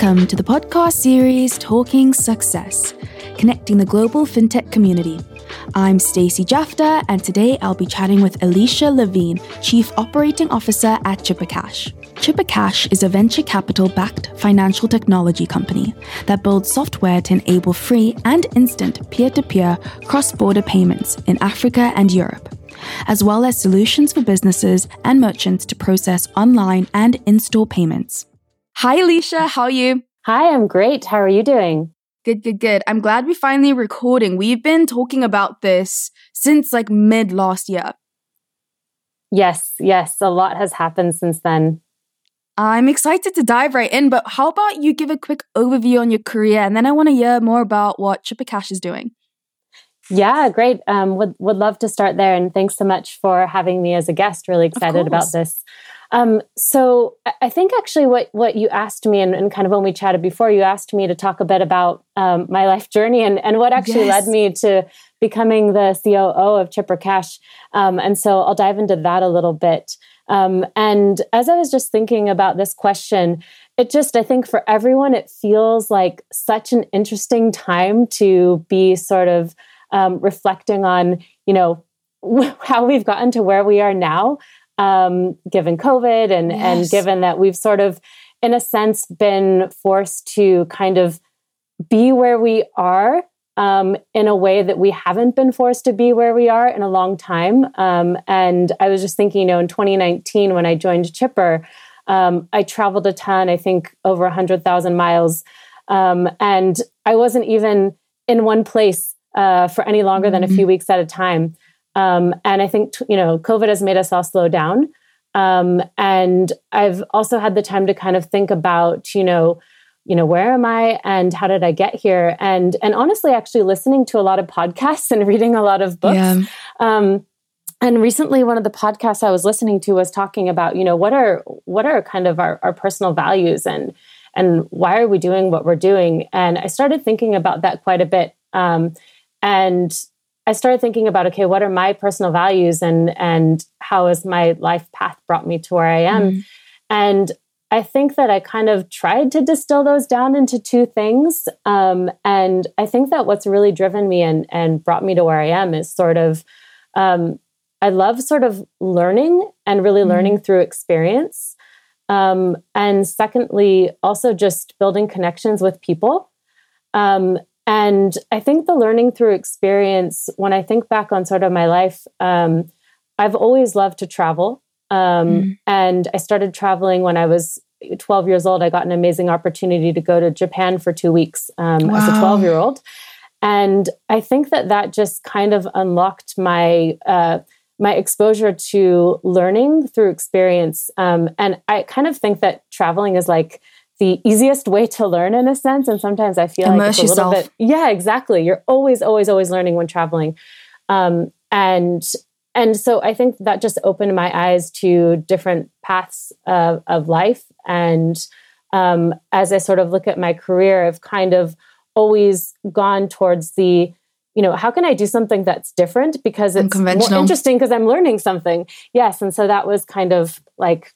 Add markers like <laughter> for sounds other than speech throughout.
Welcome to the podcast series Talking Success, connecting the global fintech community. I'm Stacey Jafta, and today I'll be chatting with Alicia Levine, Chief Operating Officer at ChipperCash. ChipperCash is a venture capital backed financial technology company that builds software to enable free and instant peer to peer cross border payments in Africa and Europe, as well as solutions for businesses and merchants to process online and in store payments. Hi, Alicia. How are you? Hi, I'm great. How are you doing? Good, good, good. I'm glad we finally recording. We've been talking about this since like mid last year. Yes, yes. A lot has happened since then. I'm excited to dive right in, but how about you give a quick overview on your career and then I want to hear more about what Chipper Cash is doing. Yeah, great. Um, would would love to start there, and thanks so much for having me as a guest. Really excited about this. Um, so I think actually what what you asked me and, and, kind of when we chatted before, you asked me to talk a bit about um, my life journey and, and what actually yes. led me to becoming the COO of ChipperCash. Um, and so I'll dive into that a little bit. Um, and as I was just thinking about this question, it just, I think for everyone, it feels like such an interesting time to be sort of um, reflecting on, you know, <laughs> how we've gotten to where we are now um, given COVID and yes. and given that we've sort of, in a sense, been forced to kind of be where we are um, in a way that we haven't been forced to be where we are in a long time. Um, and I was just thinking, you know, in 2019 when I joined Chipper, um, I traveled a ton. I think over 100,000 miles, um, and I wasn't even in one place uh, for any longer mm-hmm. than a few mm-hmm. weeks at a time. Um, and I think, you know, COVID has made us all slow down. Um, and I've also had the time to kind of think about, you know, you know, where am I and how did I get here? And and honestly, actually listening to a lot of podcasts <laughs> and reading a lot of books. Yeah. Um, and recently one of the podcasts I was listening to was talking about, you know, what are what are kind of our, our personal values and and why are we doing what we're doing? And I started thinking about that quite a bit. Um, and I started thinking about okay, what are my personal values and and how has my life path brought me to where I am? Mm. And I think that I kind of tried to distill those down into two things. Um, and I think that what's really driven me and and brought me to where I am is sort of um, I love sort of learning and really mm. learning through experience. Um, and secondly, also just building connections with people. Um, and I think the learning through experience, when I think back on sort of my life, um, I've always loved to travel. Um, mm. And I started traveling when I was 12 years old. I got an amazing opportunity to go to Japan for two weeks um, wow. as a 12 year old. And I think that that just kind of unlocked my. Uh, my exposure to learning through experience. Um, and I kind of think that traveling is like the easiest way to learn in a sense. And sometimes I feel Immerse like it's a yourself. little bit, yeah, exactly. You're always, always, always learning when traveling. Um, and and so I think that just opened my eyes to different paths of, of life. And um, as I sort of look at my career, I've kind of always gone towards the, you know, how can I do something that's different because it's more interesting because I'm learning something. Yes. And so that was kind of like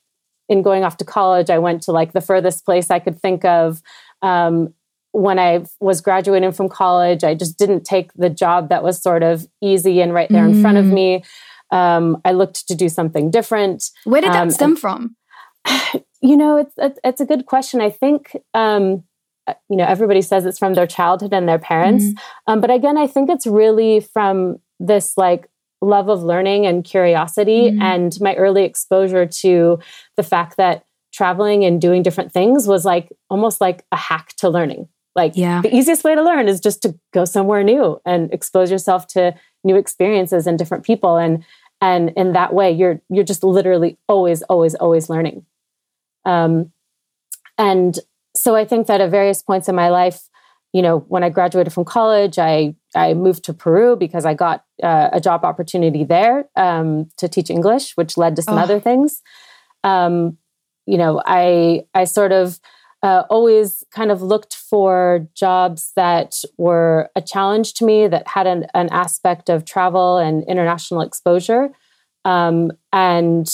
in going off to college, I went to like the furthest place I could think of. Um, when I was graduating from college, I just didn't take the job that was sort of easy and right there mm. in front of mm. me. Um, I looked to do something different. Where did that um, stem from? <sighs> You know, it's it's a good question. I think um, uh, you know everybody says it's from their childhood and their parents, mm. um, but again, I think it's really from this like love of learning and curiosity mm. and my early exposure to the fact that traveling and doing different things was like almost like a hack to learning. Like yeah. the easiest way to learn is just to go somewhere new and expose yourself to new experiences and different people and and in that way you're you're just literally always always always learning. Um and so I think that at various points in my life you know, when I graduated from college, I I moved to Peru because I got uh, a job opportunity there um, to teach English, which led to some oh. other things. Um, you know, I I sort of uh, always kind of looked for jobs that were a challenge to me, that had an, an aspect of travel and international exposure, um, and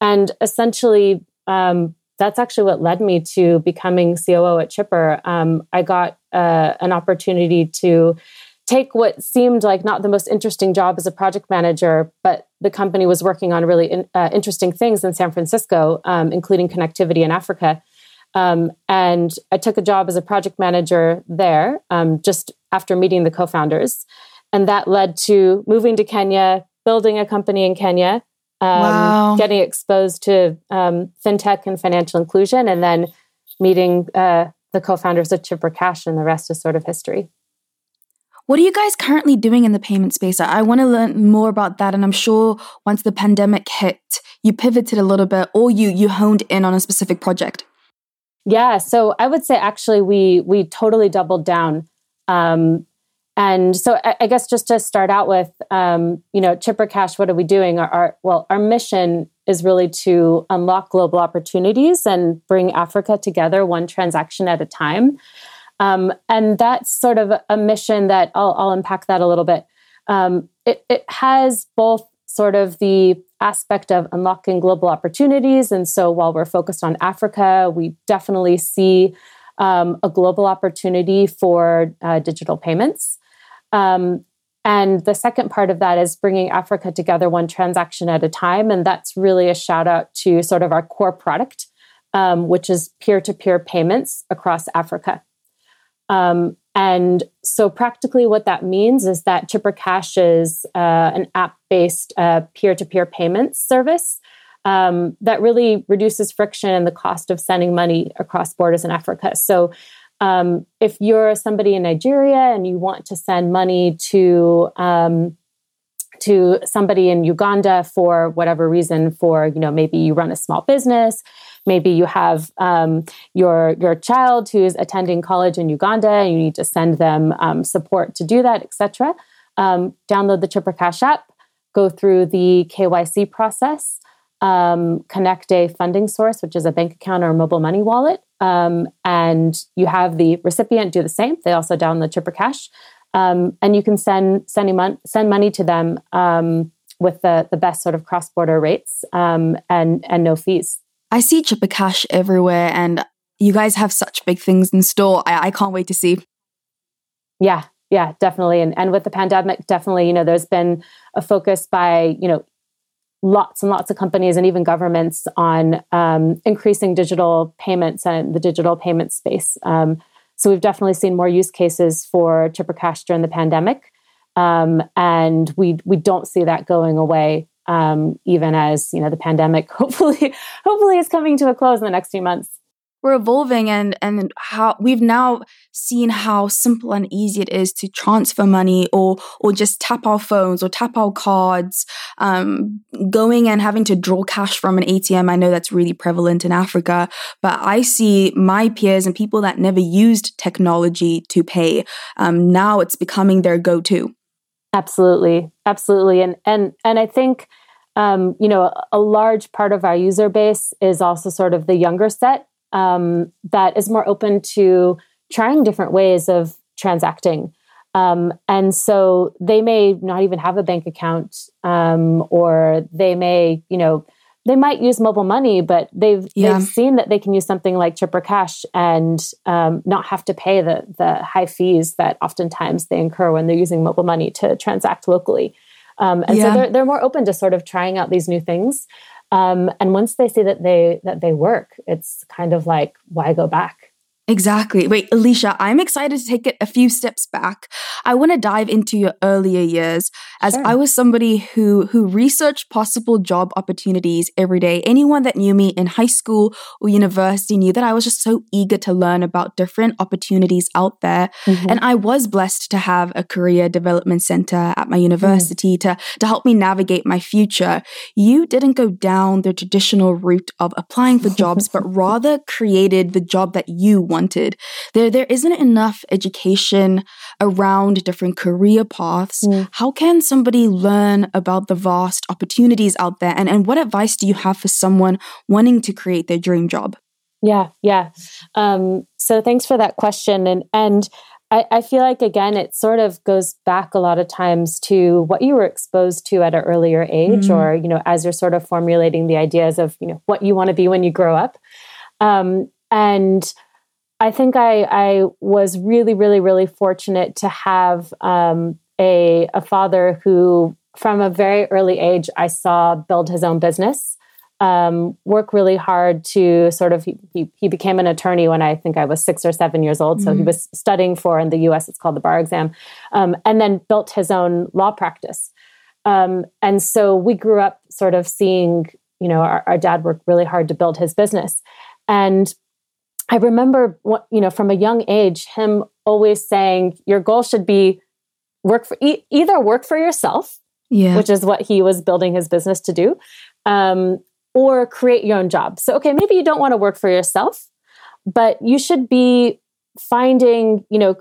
and essentially um, that's actually what led me to becoming COO at Chipper. Um, I got uh, an opportunity to take what seemed like not the most interesting job as a project manager, but the company was working on really in, uh, interesting things in San Francisco, um, including connectivity in Africa. Um, and I took a job as a project manager there um, just after meeting the co founders. And that led to moving to Kenya, building a company in Kenya, um, wow. getting exposed to um, fintech and financial inclusion, and then meeting uh, the co founders of Chipper Cash, and the rest is sort of history. What are you guys currently doing in the payment space? I want to learn more about that. And I'm sure once the pandemic hit, you pivoted a little bit or you you honed in on a specific project. Yeah, so I would say actually we we totally doubled down. Um, and so I, I, guess just to start out with, um, you know, Chipper Cash, what are we doing? Our, our, well, our mission is really to unlock global opportunities and bring Africa together one transaction at a time. Um, and that's sort of a mission that I'll, I'll unpack that a little bit. Um, it, it has both sort of the aspect of unlocking global opportunities. And so while we're focused on Africa, we definitely see um, a global opportunity for uh, digital payments. Um, and the second part of that is bringing Africa together one transaction at a time. And that's really a shout out to sort of our core product, um, which is peer to peer payments across Africa. Um, and so, practically, what that means is that Chipper Cash is uh, an app based peer to peer payments service um, that really reduces friction and the cost of sending money across borders in Africa. So, um, if you're somebody in Nigeria and you want to send money to um, to somebody in Uganda for whatever reason, for you know maybe you run a small business, maybe you have um, your your child who's attending college in Uganda and you need to send them um, support to do that, etc. Um, download the Chipper Cash app, go through the KYC process, um, connect a funding source, which is a bank account or a mobile money wallet, um, and you have the recipient do the same. They also download Chipper Cash, um, and you can send send, mon- send money to them with the the best sort of cross border rates and and no fees. I see Chipper Cash everywhere, and you guys have such big things in store. I, I can't wait to see. Yeah, yeah, definitely. And and with the pandemic, definitely, you know, there's been a focus by you know lots and lots of companies and even governments on um, increasing digital payments and the digital payment space. Um, so we've definitely seen more use cases for Chipper Cash during the pandemic, um, and we we don't see that going away um, even as you know the pandemic <laughs> hopefully hopefully is coming to a close in the next few months. We're evolving and and how we've now seen how simple and easy it is to transfer money or or just tap our phones or tap our cards. Um, going and having to draw cash from an atm i know that's really prevalent in africa but i see my peers and people that never used technology to pay um, now it's becoming their go-to Absolutely, absolutely, and and and I think um, you know a large part of our user base is also sort of the younger set um, that is more open to trying different ways of transacting. Um, and so they may not even have a bank account, um, or they may, you know, they might use mobile money, but they've yeah. they've seen that they can use something like Chipper Cash and um, not have to pay the the high fees that oftentimes they incur when they're using mobile money to transact locally. Um, and yeah. so they're they're more open to sort of trying out these new things. Um, and once they see that they that they work, it's kind of like why go back? Exactly. Wait, Alicia, I'm excited to take it a few steps back. I want to dive into your earlier years as sure. I was somebody who who researched possible job opportunities every day. Anyone that knew me in high school or university knew that I was just so eager to learn about different opportunities out there. Mm-hmm. And I was blessed to have a career development center at my university mm-hmm. to to help me navigate my future. You didn't go down the traditional route of applying for jobs, but <laughs> rather created the job that you wanted wanted. There, there isn't enough education around different career paths. Mm. How can somebody learn about the vast opportunities out there? And, and what advice do you have for someone wanting to create their dream job? Yeah, yeah. Um, so thanks for that question. And, and, I, I, feel like again it sort of goes back a lot of times to what you were exposed to at an earlier age mm or you know as you're sort of formulating the ideas of you know what you want to be when you grow up Um, and I think I, I was really, really, really fortunate to have um, a, a father who, from a very early age, I saw build his own business, um, work really hard to sort of, he, he became an attorney when I think I was six or seven years old. So mm-hmm. he was studying for, in the US, it's called the bar exam, um, and then built his own law practice. Um, and so we grew up sort of seeing, you know, our, our dad work really hard to build his business. And I remember, what, you know, from a young age, him always saying, "Your goal should be work for e- either work for yourself, yeah. which is what he was building his business to do, um, or create your own job." So, okay, maybe you don't want to work for yourself, but you should be finding, you know,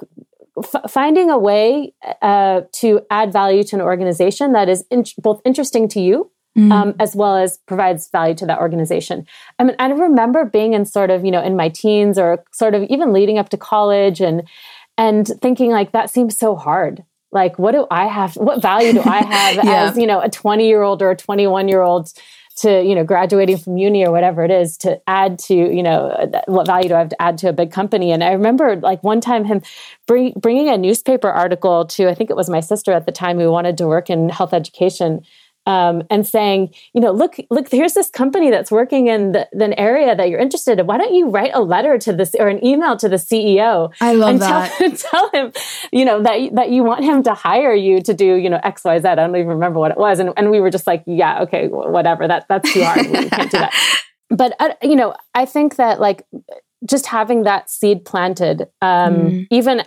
f- finding a way uh, to add value to an organization that is in- both interesting to you Mm. Um, as well as provides value to that organization. I mean, I remember being in sort of, you know, in my teens or sort of even leading up to college and and thinking like that seems so hard. Like, what do I have? What value do I <laughs> have yeah. as, you know, a 20 year old or a 21 year old to, you know, graduating from uni or whatever it is to add to, you know, what value do I have to add to a big company? And I remember like one time him bring, bringing a newspaper article to, I think it was my sister at the time who wanted to work in health education um, and saying, you know, look, look, here's this company that's working in the, an area that you're interested in. Why don't you write a letter to this or an email to the CEO? I love and that. <laughs> Tell, tell him, you know, that that you want him to hire you to do, you know, X, Y, Z. I don't even remember what it was, and and we were just like, yeah, okay, whatever. That that's too hard. we can't do that. <laughs> But uh, you know, I think that like just having that seed planted, um, mm. even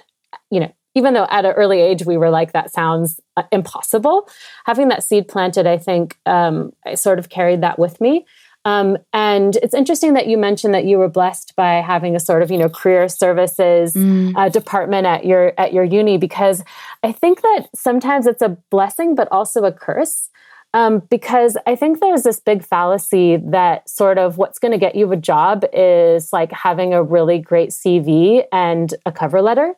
you know even though at an early age we were like that sounds uh, impossible having that seed planted i think um, i sort of carried that with me um, and it's interesting that you mentioned that you were blessed by having a sort of you know career services mm. uh, department at your at your uni because i think that sometimes it's a blessing but also a curse um, because I think there's this big fallacy that sort of what's going to get you a job is like having a really great CV and a cover letter.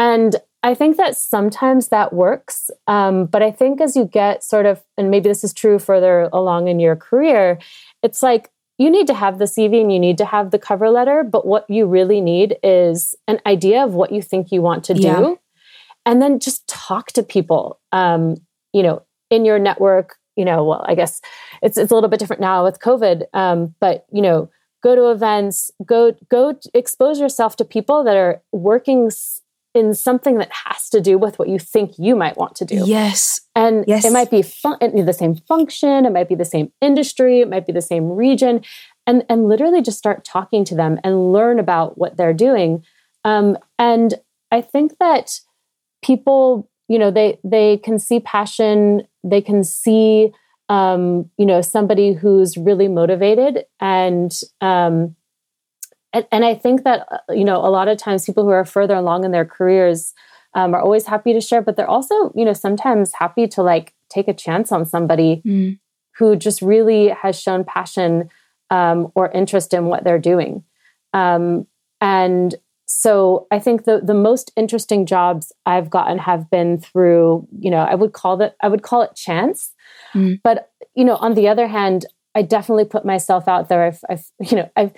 And I think that sometimes that works. Um, but I think as you get sort of, and maybe this is true further along in your career, it's like you need to have the CV and you need to have the cover letter. But what you really need is an idea of what you think you want to do. Yeah. And then just talk to people, um, you know, in your network. You know, well, I guess it's, it's a little bit different now with COVID, um, but, you know, go to events, go, go expose yourself to people that are working in something that has to do with what you think you might want to do. Yes. And yes. it might be fun- the same function, it might be the same industry, it might be the same region. And, and literally just start talking to them and learn about what they're doing. Um, and I think that people, you know, they they can see passion, they can see um, you know, somebody who's really motivated and um, and, and I think that uh, you know a lot of times people who are further along in their careers um, are always happy to share, but they're also you know sometimes happy to like take a chance on somebody mm. who just really has shown passion um, or interest in what they're doing. Um, and so I think the the most interesting jobs I've gotten have been through you know I would call that I would call it chance, mm. but you know on the other hand I definitely put myself out there. I've, I've <laughs> you know I've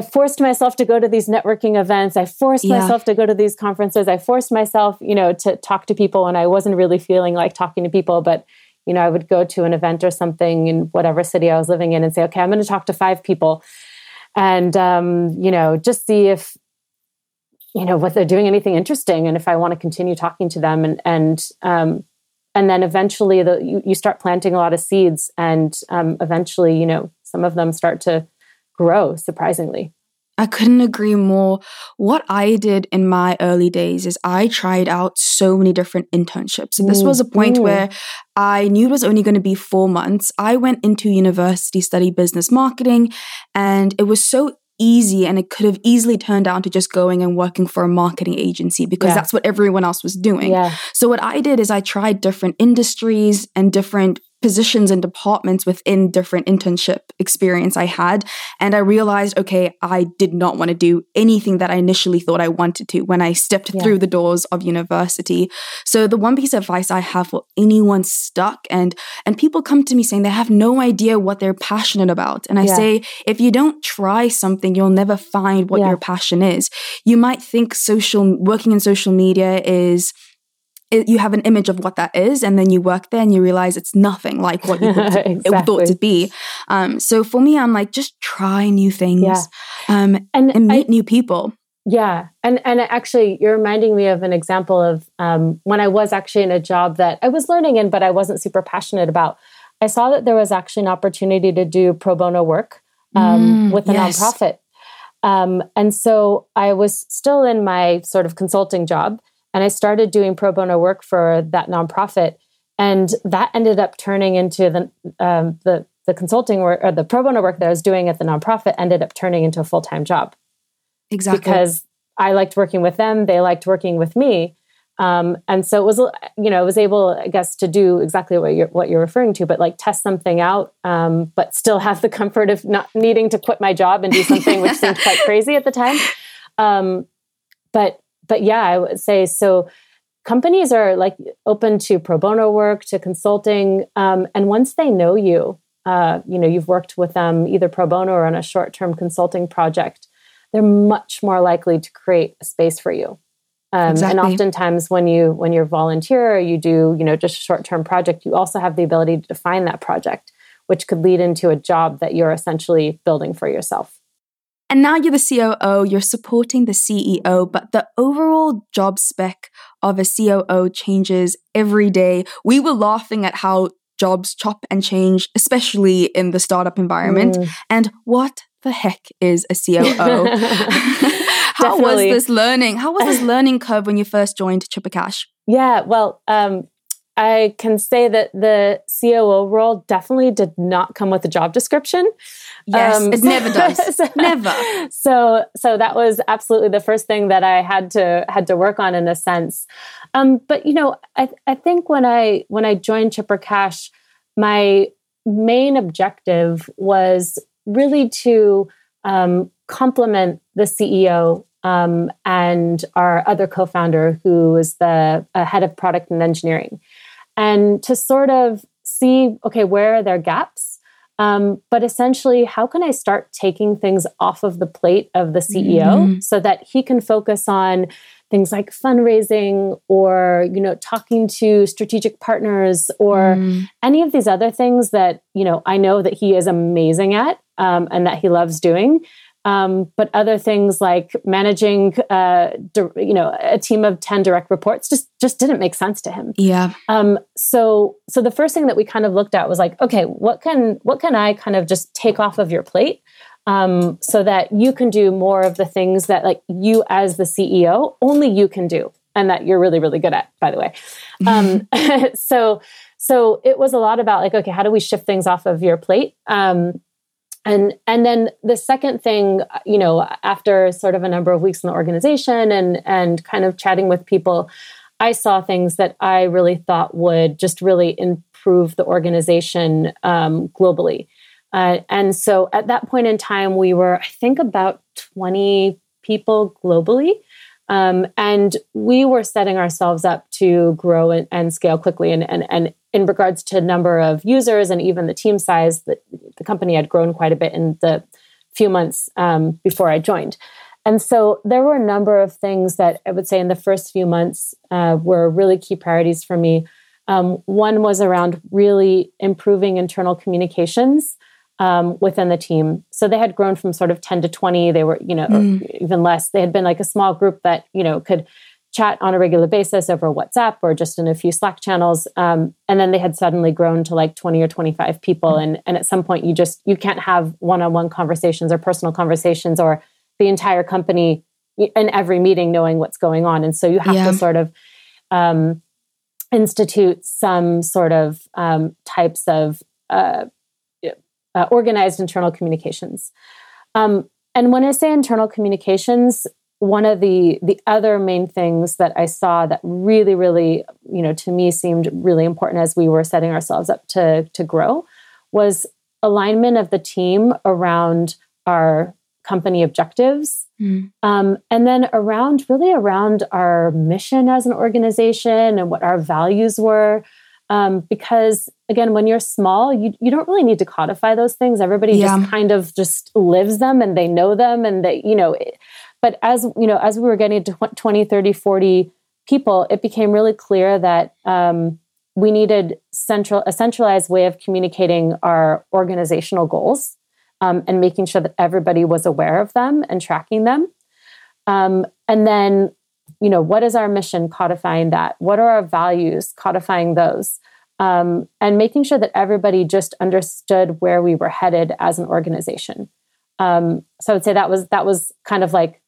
I forced myself to go to these networking events. I forced yeah. myself to go to these conferences. I forced myself, you know, to talk to people when I wasn't really feeling like talking to people. But, you know, I would go to an event or something in whatever city I was living in and say, okay, I'm going to talk to five people and, um, you know, just see if, you know, what they're doing anything interesting and if I want to continue talking to them. And, and, um, and then eventually the, you, you start planting a lot of seeds and um, eventually, you know, some of them start to grow, surprisingly. I couldn't agree more. What I did in my early days is I tried out so many different internships. So this was a point mm. where I knew it was only going to be four months. I went into university, study business marketing, and it was so easy and it could have easily turned out to just going and working for a marketing agency because yeah. that's what everyone else was doing. Yeah. So what I did is I tried different industries and different positions and departments within different internship experience I had. And I realized, okay, I did not want to do anything that I initially thought I wanted to when I stepped yeah. through the doors of university. So the one piece of advice I have for anyone stuck and and people come to me saying they have no idea what they're passionate about. And I yeah. say, if you don't try something, you'll never find what yeah. your passion is. You might think social working in social media is it, you have an image of what that is, and then you work there and you realize it's nothing like what you thought, <laughs> exactly. thought to be. Um, so for me, I'm like, just try new things yeah. um, and, and, meet I, new people. Yeah, and and actually, you're reminding me of an example of um, when I was actually in a job that I was learning in, but I wasn't super passionate about. I saw that there was actually an opportunity to do pro bono work um, mm, with a yes. nonprofit, um, and so I was still in my sort of consulting job and I started doing pro bono work for that nonprofit. And that ended up turning into the, um, the, the consulting work or the pro bono work that I was doing at the nonprofit ended up turning into a full time job. Exactly. Because I liked working with them, they liked working with me. Um, and so it was, you know, I was able, I guess, to do exactly what you're what you're referring to, but like test something out, um, but still have the comfort of not needing to quit my job and do something which seemed quite <laughs> crazy at the time. Um, but but yeah, I would say so. Companies are like open to pro bono work, to consulting, um, and once they know you, uh, you know, you've worked with them either pro bono or on a short term consulting project, they're much more likely to create a space for you. Um, exactly. And oftentimes, when you when you're volunteer, or you do you know just a short term project, you also have the ability to define that project, which could lead into a job that you're essentially building for yourself. And now you're the COO, you're supporting the CEO, but the overall job spec of a COO changes every day. We were laughing at how jobs chop and change, especially in the startup environment. Mm. And what the heck is a COO? <laughs> How was this learning? How was this <laughs> learning curve when you first joined Chippercash? Yeah, well, um, I can say that the COO role definitely did not come with a job description. Yes, um, it never does. <laughs> so, never. So, so that was absolutely the first thing that I had to had to work on in a sense. Um, but you know, I, I think when I when I joined Chippercash, my main objective was really to um, complement the CEO um, and our other co-founder, who is the uh, head of product and engineering and to sort of see okay where are their gaps um, but essentially how can i start taking things off of the plate of the ceo mm-hmm. so that he can focus on things like fundraising or you know talking to strategic partners or mm. any of these other things that you know i know that he is amazing at um, and that he loves doing um, but other things like managing, uh, di- you know, a team of ten direct reports just just didn't make sense to him. Yeah. Um, so so the first thing that we kind of looked at was like, okay, what can what can I kind of just take off of your plate, um, so that you can do more of the things that like you as the CEO only you can do, and that you're really really good at, by the way. <laughs> Um, <laughs> so so it was a lot about like, okay, how do we shift things off of your plate? Um, and and then the second thing you know after sort of a number of weeks in the organization and and kind of chatting with people i saw things that i really thought would just really improve the organization um, globally. Uh, and so at that point in time we were i think about 20 people globally um, and we were setting ourselves up to grow and, and scale quickly and, and, and in regards to number of users and even the team size, the, the company had grown quite a bit in the few months um, before I joined. And so there were a number of things that I would say in the first few months uh, were really key priorities for me. Um, one was around really improving internal communications um, within the team. So they had grown from sort of 10 to 20. They were, you know, mm. even less. They had been like a small group that, you know, could chat on a regular basis over WhatsApp or just in a few Slack channels. Um, and then they had suddenly grown to like 20 or 25 people. Mm-hmm. And, and at some point you just, you can't have one-on-one conversations or personal conversations or the entire company in every meeting knowing what's going on. And so you have yeah. to sort of um, institute some sort of um, types of uh, uh, organized internal communications. Um, and when I say internal communications, one of the the other main things that I saw that really, really, you know, to me seemed really important as we were setting ourselves up to to grow was alignment of the team around our company objectives mm. um, and then around really around our mission as an organization and what our values were um, because again when you're small you, you don't really need to codify those things. Everybody yeah. just kind of just lives them and they know them and they you know but as you know as we were getting to 20 30 40 people it became really clear that um, we needed central a centralized way of communicating our organizational goals um, and making sure that everybody was aware of them and tracking them. Um, and then you know what is our mission codifying that? What are our values codifying those um, and making sure that everybody just understood where we were headed as an organization. Um, so i would say that was that was kind of like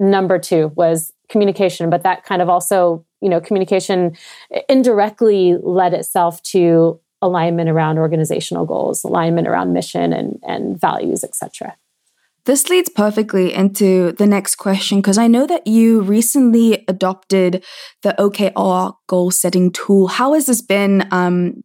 number two was communication but that kind of also you know communication indirectly led itself to alignment around organizational goals alignment around mission and and values etc this leads perfectly into the next question because I know that you recently adopted the OKR goal setting tool. How has this been? Um,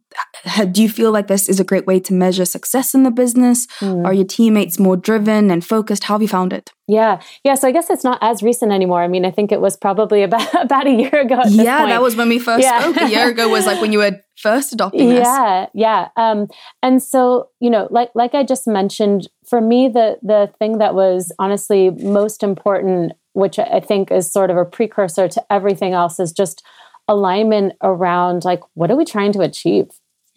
do you feel like this is a great way to measure success in the business? Mm. Are your teammates more driven and focused? How have you found it? Yeah, yeah. So I guess it's not as recent anymore. I mean, I think it was probably <laughs> about about a year ago. yeah, point. that was when we first yeah. spoke. A year ago was like when you were first adopting this. <laughs> Yeah, yeah. Um, and so you know, like like I just mentioned, for me, the the thing that was honestly most important, which I think is sort of a precursor to everything else, is just alignment around like what are we trying to achieve.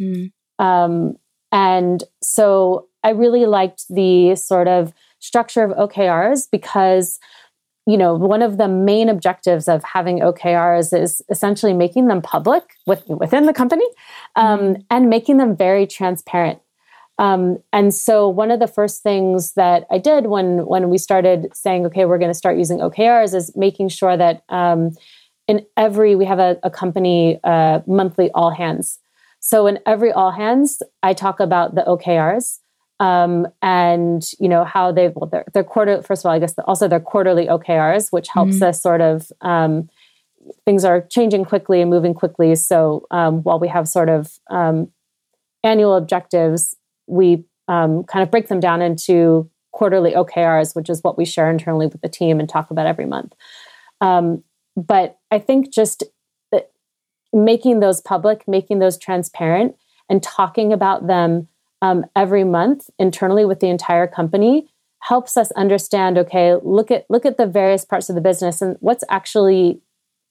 Mm. Um, and so I really liked the sort of structure of OKRs because you know one of the main objectives of having okrs is essentially making them public with, within the company um, mm-hmm. and making them very transparent um, and so one of the first things that I did when when we started saying, okay, we're going to start using OKRs, is making sure that um, in every we have a, a company uh, monthly all hands. So in every all hands, I talk about the OKRs um, and you know how they well they're, they're quarter. First of all, I guess also they're quarterly OKRs, which helps mm-hmm. us sort of um, things are changing quickly and moving quickly. So um, while we have sort of um, annual objectives we um, kind of break them down into quarterly OKRs, which is what we share internally with the team and talk about every month. Um, but I think just making those public, making those transparent, and talking about them um, every month internally with the entire company helps us understand. Okay, look at look at the various parts of the business and what's actually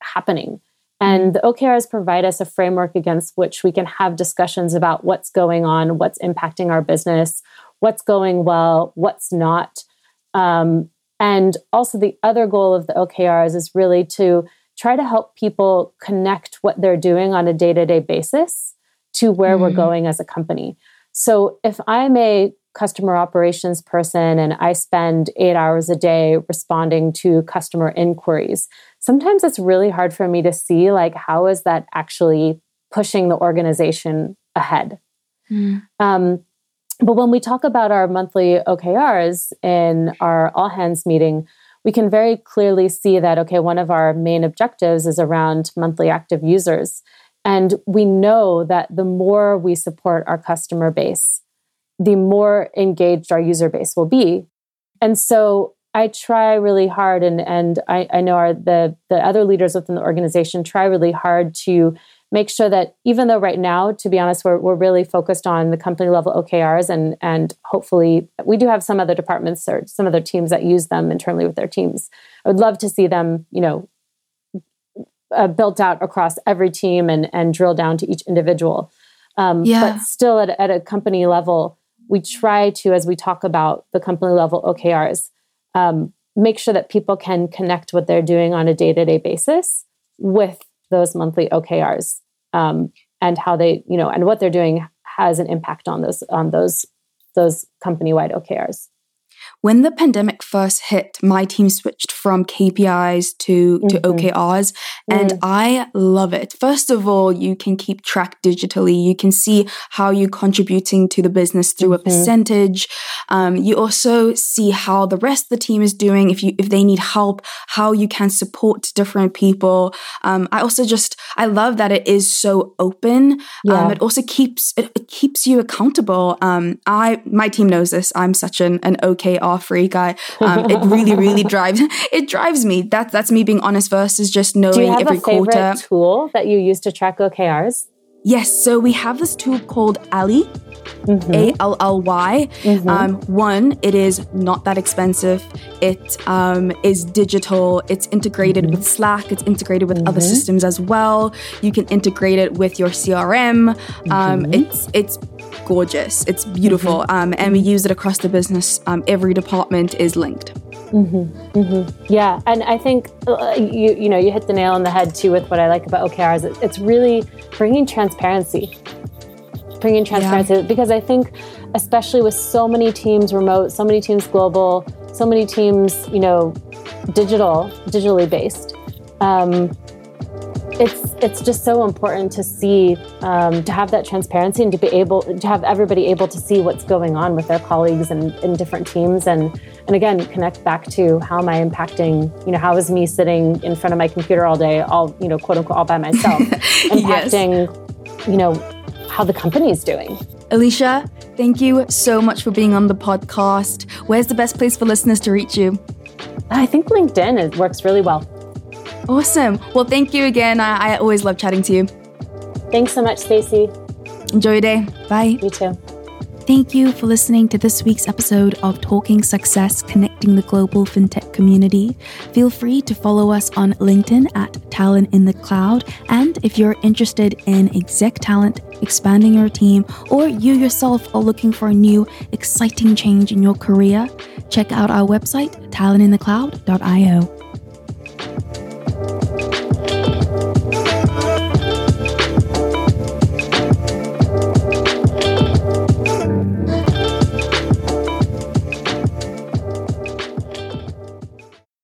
happening. And the OKRs provide us a framework against which we can have discussions about what's going on, what's impacting our business, what's going well, what's not. Um, and also, the other goal of the OKRs is really to try to help people connect what they're doing on a day to day basis to where mm-hmm. we're going as a company. So, if I'm a customer operations person and I spend eight hours a day responding to customer inquiries, sometimes it's really hard for me to see like how is that actually pushing the organization ahead. Mm. um, but when we talk about our monthly okrs in our all hands meeting we can very clearly see that okay one of our main objectives is around monthly active users. And we know that the more we support our customer base the more engaged our user base will be and so I try really hard, and and I, I know our the the other leaders within the organization try really hard to make sure that even though right now, to be honest, we're we're really focused on the company level OKRs, and and hopefully we do have some other departments or some other teams that use them internally with their teams. I would love to see them, you know, uh, built out across every team and and drill down to each individual. Um, yeah. But still, at, at a company level, we try to, as we talk about the company level OKRs, um, make sure that people can connect what they're doing on a day to day basis with those monthly OKRs um, and how they, you know, and what they're doing has an impact on those on those those company wide OKRs. When the pandemic first hit, my team switched from KPIs to, to mm-hmm. OKRs, and mm. I love it. First of all, you can keep track digitally. You can see how you're contributing to the business through mm-hmm. a percentage. Um, you also see how the rest of the team is doing. If you if they need help, how you can support different people. Um, I also just I love that it is so open. Um, yeah. Um, it also keeps it, it keeps you accountable. Um, I my team knows this. I'm such an an OKR freak. I um, it really really <laughs> drives it drives me. That's that's me being honest versus just knowing Do you have every a favorite quarter. tool that you use to track OKRs? Yes, so we have this tool called Ally. Mm-hmm. A L L Y. Mm-hmm. Um, one, it is not that expensive. It um, is digital. It's integrated mm-hmm. with Slack. It's integrated with other mm-hmm. systems as well. You can integrate it with your CRM. Um, mm-hmm. it's it's gorgeous. It's beautiful, mm-hmm. um, and we use it across the business. Um, every department is linked. Mm-hmm, mm-hmm. Yeah, and I think uh, you you know you hit the nail on the head too with what I like about OKRs. It's really bringing transparency, bringing transparency yeah. because I think especially with so many teams remote, so many teams global, so many teams you know digital, digitally based. Um, it's it's just so important to see um, to have that transparency and to be able to have everybody able to see what's going on with their colleagues and in different teams. And and again connect back to how am i impacting you know how is me sitting in front of my computer all day all you know quote unquote all by myself <laughs> impacting yes. you know how the company is doing. Alicia thank you so much for being on the podcast. Where's the best place for listeners to reach you? I think linkedin it works really well Awesome. Well, thank you again. I, I always love chatting to you. Thanks so much, Stacey. Enjoy your day. Bye. You too. Thank you for listening to this week's episode of Talking Success Connecting the Global FinTech Community. Feel free to follow us on LinkedIn at Talent in the Cloud. And if you're interested in exec talent, expanding your team, or you yourself are looking for a new, exciting change in your career, check out our website, talentinthecloud.io.